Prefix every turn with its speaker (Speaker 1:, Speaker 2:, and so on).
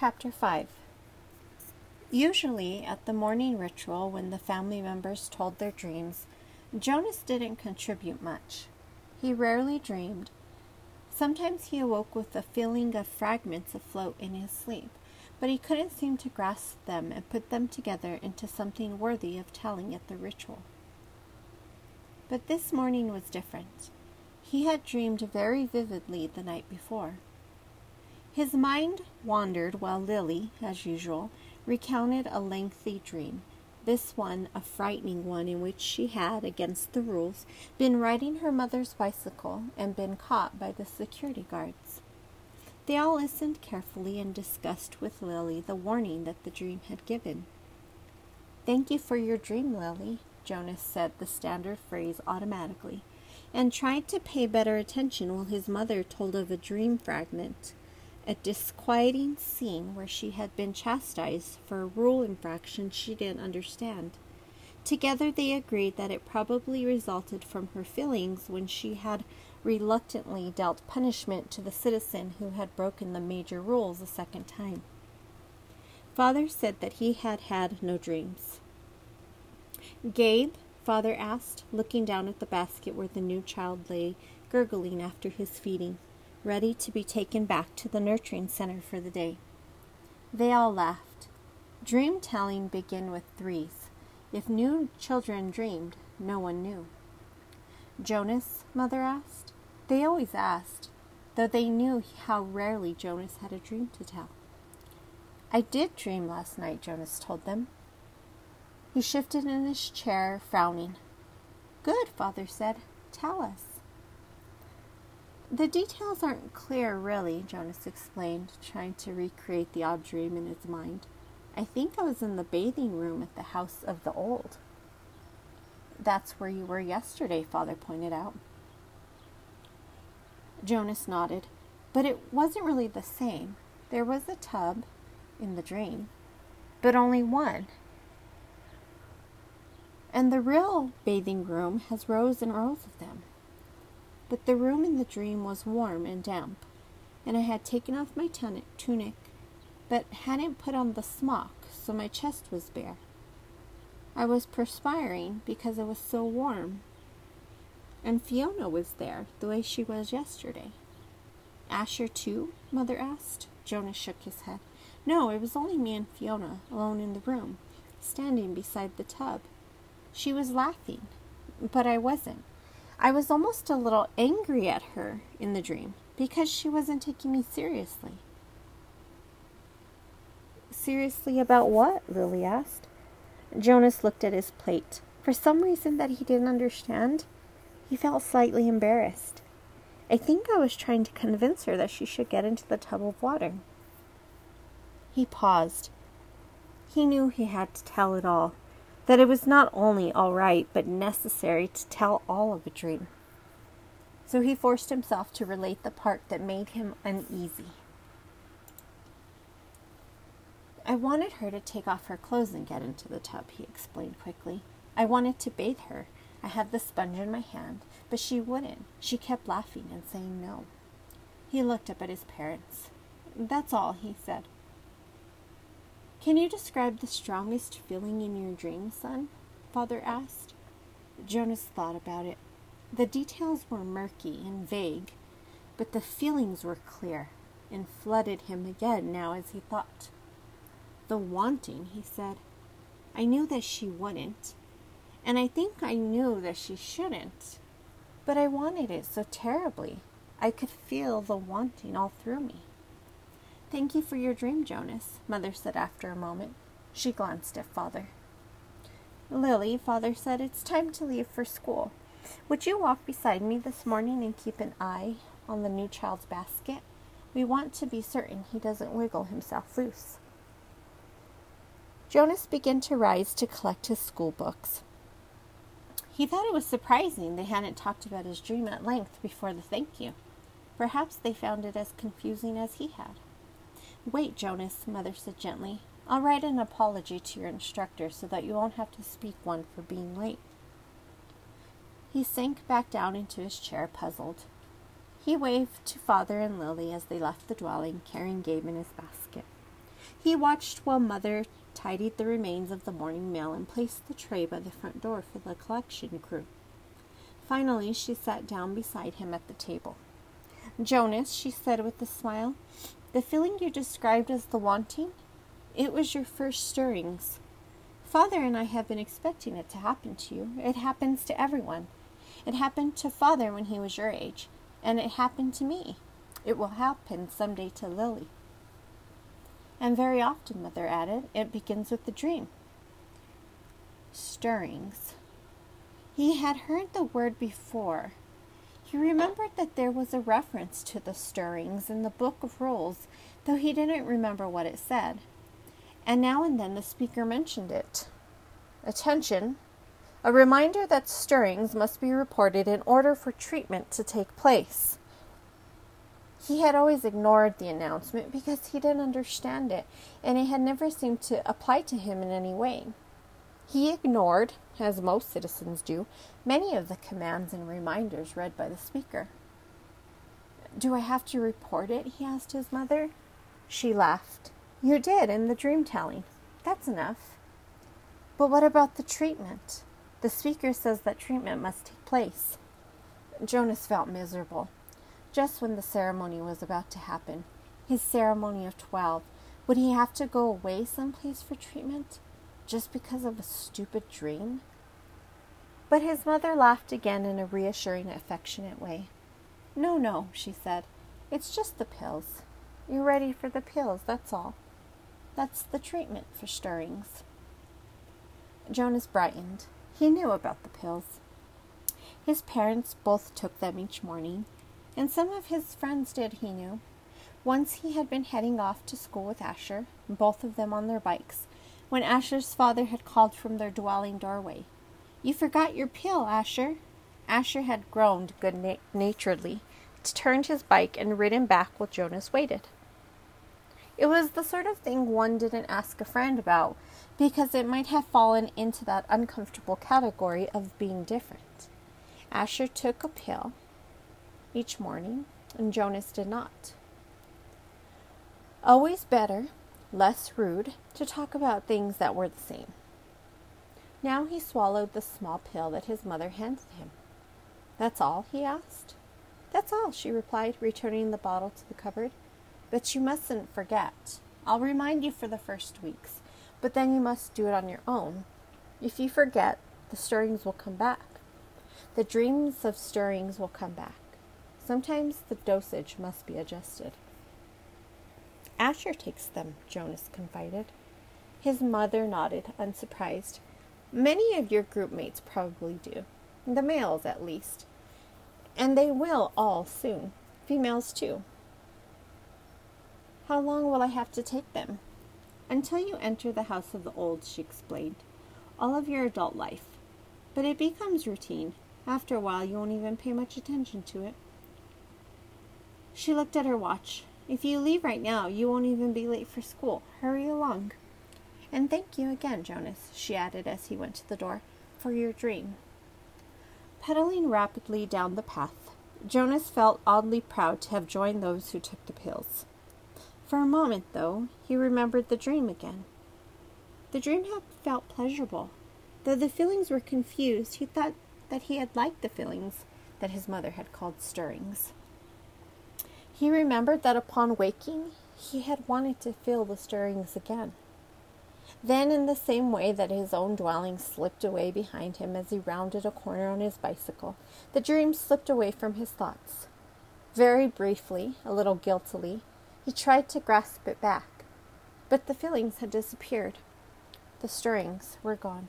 Speaker 1: Chapter 5 Usually, at the morning ritual, when the family members told their dreams, Jonas didn't contribute much. He rarely dreamed. Sometimes he awoke with a feeling of fragments afloat in his sleep, but he couldn't seem to grasp them and put them together into something worthy of telling at the ritual. But this morning was different. He had dreamed very vividly the night before. His mind wandered while Lily, as usual, recounted a lengthy dream, this one a frightening one in which she had, against the rules, been riding her mother's bicycle and been caught by the security guards. They all listened carefully and discussed with Lily the warning that the dream had given. Thank you for your dream, Lily, Jonas said the standard phrase automatically, and tried to pay better attention while his mother told of a dream fragment a disquieting scene where she had been chastised for a rule infraction she didn't understand. Together they agreed that it probably resulted from her feelings when she had reluctantly dealt punishment to the citizen who had broken the major rules a second time. Father said that he had had no dreams. Gabe, father asked, looking down at the basket where the new child lay, gurgling after his feeding ready to be taken back to the nurturing center for the day. They all laughed. Dream telling began with threes. If new children dreamed, no one knew. Jonas, Mother asked. They always asked, though they knew how rarely Jonas had a dream to tell. I did dream last night, Jonas told them. He shifted in his chair, frowning. Good, Father said. Tell us. The details aren't clear, really, Jonas explained, trying to recreate the odd dream in his mind. I think I was in the bathing room at the House of the Old. That's where you were yesterday, Father pointed out. Jonas nodded, but it wasn't really the same. There was a tub in the dream, but only one. And the real bathing room has rows and rows of them but the room in the dream was warm and damp, and I had taken off my tunic, but hadn't put on the smock, so my chest was bare. I was perspiring because it was so warm. And Fiona was there, the way she was yesterday. Asher, too? Mother asked. Jonas shook his head. No, it was only me and Fiona, alone in the room, standing beside the tub. She was laughing, but I wasn't. I was almost a little angry at her in the dream because she wasn't taking me seriously. Seriously about what? Lily asked. Jonas looked at his plate. For some reason that he didn't understand, he felt slightly embarrassed. I think I was trying to convince her that she should get into the tub of water. He paused. He knew he had to tell it all that it was not only all right, but necessary to tell all of a dream. So he forced himself to relate the part that made him uneasy. I wanted her to take off her clothes and get into the tub, he explained quickly. I wanted to bathe her. I had the sponge in my hand, but she wouldn't. She kept laughing and saying no. He looked up at his parents. That's all, he said. Can you describe the strongest feeling in your dream, son? Father asked. Jonas thought about it. The details were murky and vague, but the feelings were clear and flooded him again now as he thought. The wanting, he said. I knew that she wouldn't, and I think I knew that she shouldn't, but I wanted it so terribly. I could feel the wanting all through me. Thank you for your dream, Jonas, Mother said after a moment. She glanced at Father. Lily, Father said, it's time to leave for school. Would you walk beside me this morning and keep an eye on the new child's basket? We want to be certain he doesn't wiggle himself loose. Jonas began to rise to collect his school books. He thought it was surprising they hadn't talked about his dream at length before the thank you. Perhaps they found it as confusing as he had. Wait, Jonas, Mother said gently. I'll write an apology to your instructor so that you won't have to speak one for being late. He sank back down into his chair, puzzled. He waved to Father and Lily as they left the dwelling, carrying Gabe in his basket. He watched while Mother tidied the remains of the morning meal and placed the tray by the front door for the collection crew. Finally, she sat down beside him at the table. Jonas, she said with a smile, the feeling you described as the wanting, it was your first stirrings. Father and I have been expecting it to happen to you. It happens to everyone. It happened to Father when he was your age, and it happened to me. It will happen some day to Lily. And very often, Mother added, it begins with the dream. Stirrings. He had heard the word before. He remembered that there was a reference to the stirrings in the Book of Rules, though he didn't remember what it said. And now and then the speaker mentioned it. Attention! A reminder that stirrings must be reported in order for treatment to take place. He had always ignored the announcement because he didn't understand it, and it had never seemed to apply to him in any way. He ignored, as most citizens do, many of the commands and reminders read by the speaker. Do I have to report it? he asked his mother. She laughed. You did in the dream telling. That's enough. But what about the treatment? The speaker says that treatment must take place. Jonas felt miserable just when the ceremony was about to happen. His ceremony of 12. Would he have to go away someplace for treatment? Just because of a stupid dream? But his mother laughed again in a reassuring, affectionate way. No, no, she said. It's just the pills. You're ready for the pills, that's all. That's the treatment for stirrings. Jonas brightened. He knew about the pills. His parents both took them each morning, and some of his friends did, he knew. Once he had been heading off to school with Asher, both of them on their bikes, when Asher's father had called from their dwelling doorway. You forgot your pill, Asher. Asher had groaned good naturedly, turned his bike, and ridden back while Jonas waited. It was the sort of thing one didn't ask a friend about because it might have fallen into that uncomfortable category of being different. Asher took a pill each morning, and Jonas did not. Always better, less rude, to talk about things that were the same. Now he swallowed the small pill that his mother handed him. That's all? he asked. That's all, she replied, returning the bottle to the cupboard. But you mustn't forget. I'll remind you for the first weeks, but then you must do it on your own. If you forget, the stirrings will come back. The dreams of stirrings will come back. Sometimes the dosage must be adjusted. Asher takes them, Jonas confided. His mother nodded, unsurprised. Many of your group mates probably do. The males, at least. And they will all soon. Females, too. How long will I have to take them? Until you enter the house of the old, she explained. All of your adult life. But it becomes routine. After a while, you won't even pay much attention to it. She looked at her watch. If you leave right now, you won't even be late for school. Hurry along. And thank you again, Jonas, she added as he went to the door, for your dream. Pedaling rapidly down the path, Jonas felt oddly proud to have joined those who took the pills. For a moment, though, he remembered the dream again. The dream had felt pleasurable. Though the feelings were confused, he thought that he had liked the feelings that his mother had called stirrings. He remembered that upon waking, he had wanted to feel the stirrings again. Then, in the same way that his own dwelling slipped away behind him as he rounded a corner on his bicycle, the dream slipped away from his thoughts. Very briefly, a little guiltily, he tried to grasp it back, but the feelings had disappeared. The stirrings were gone.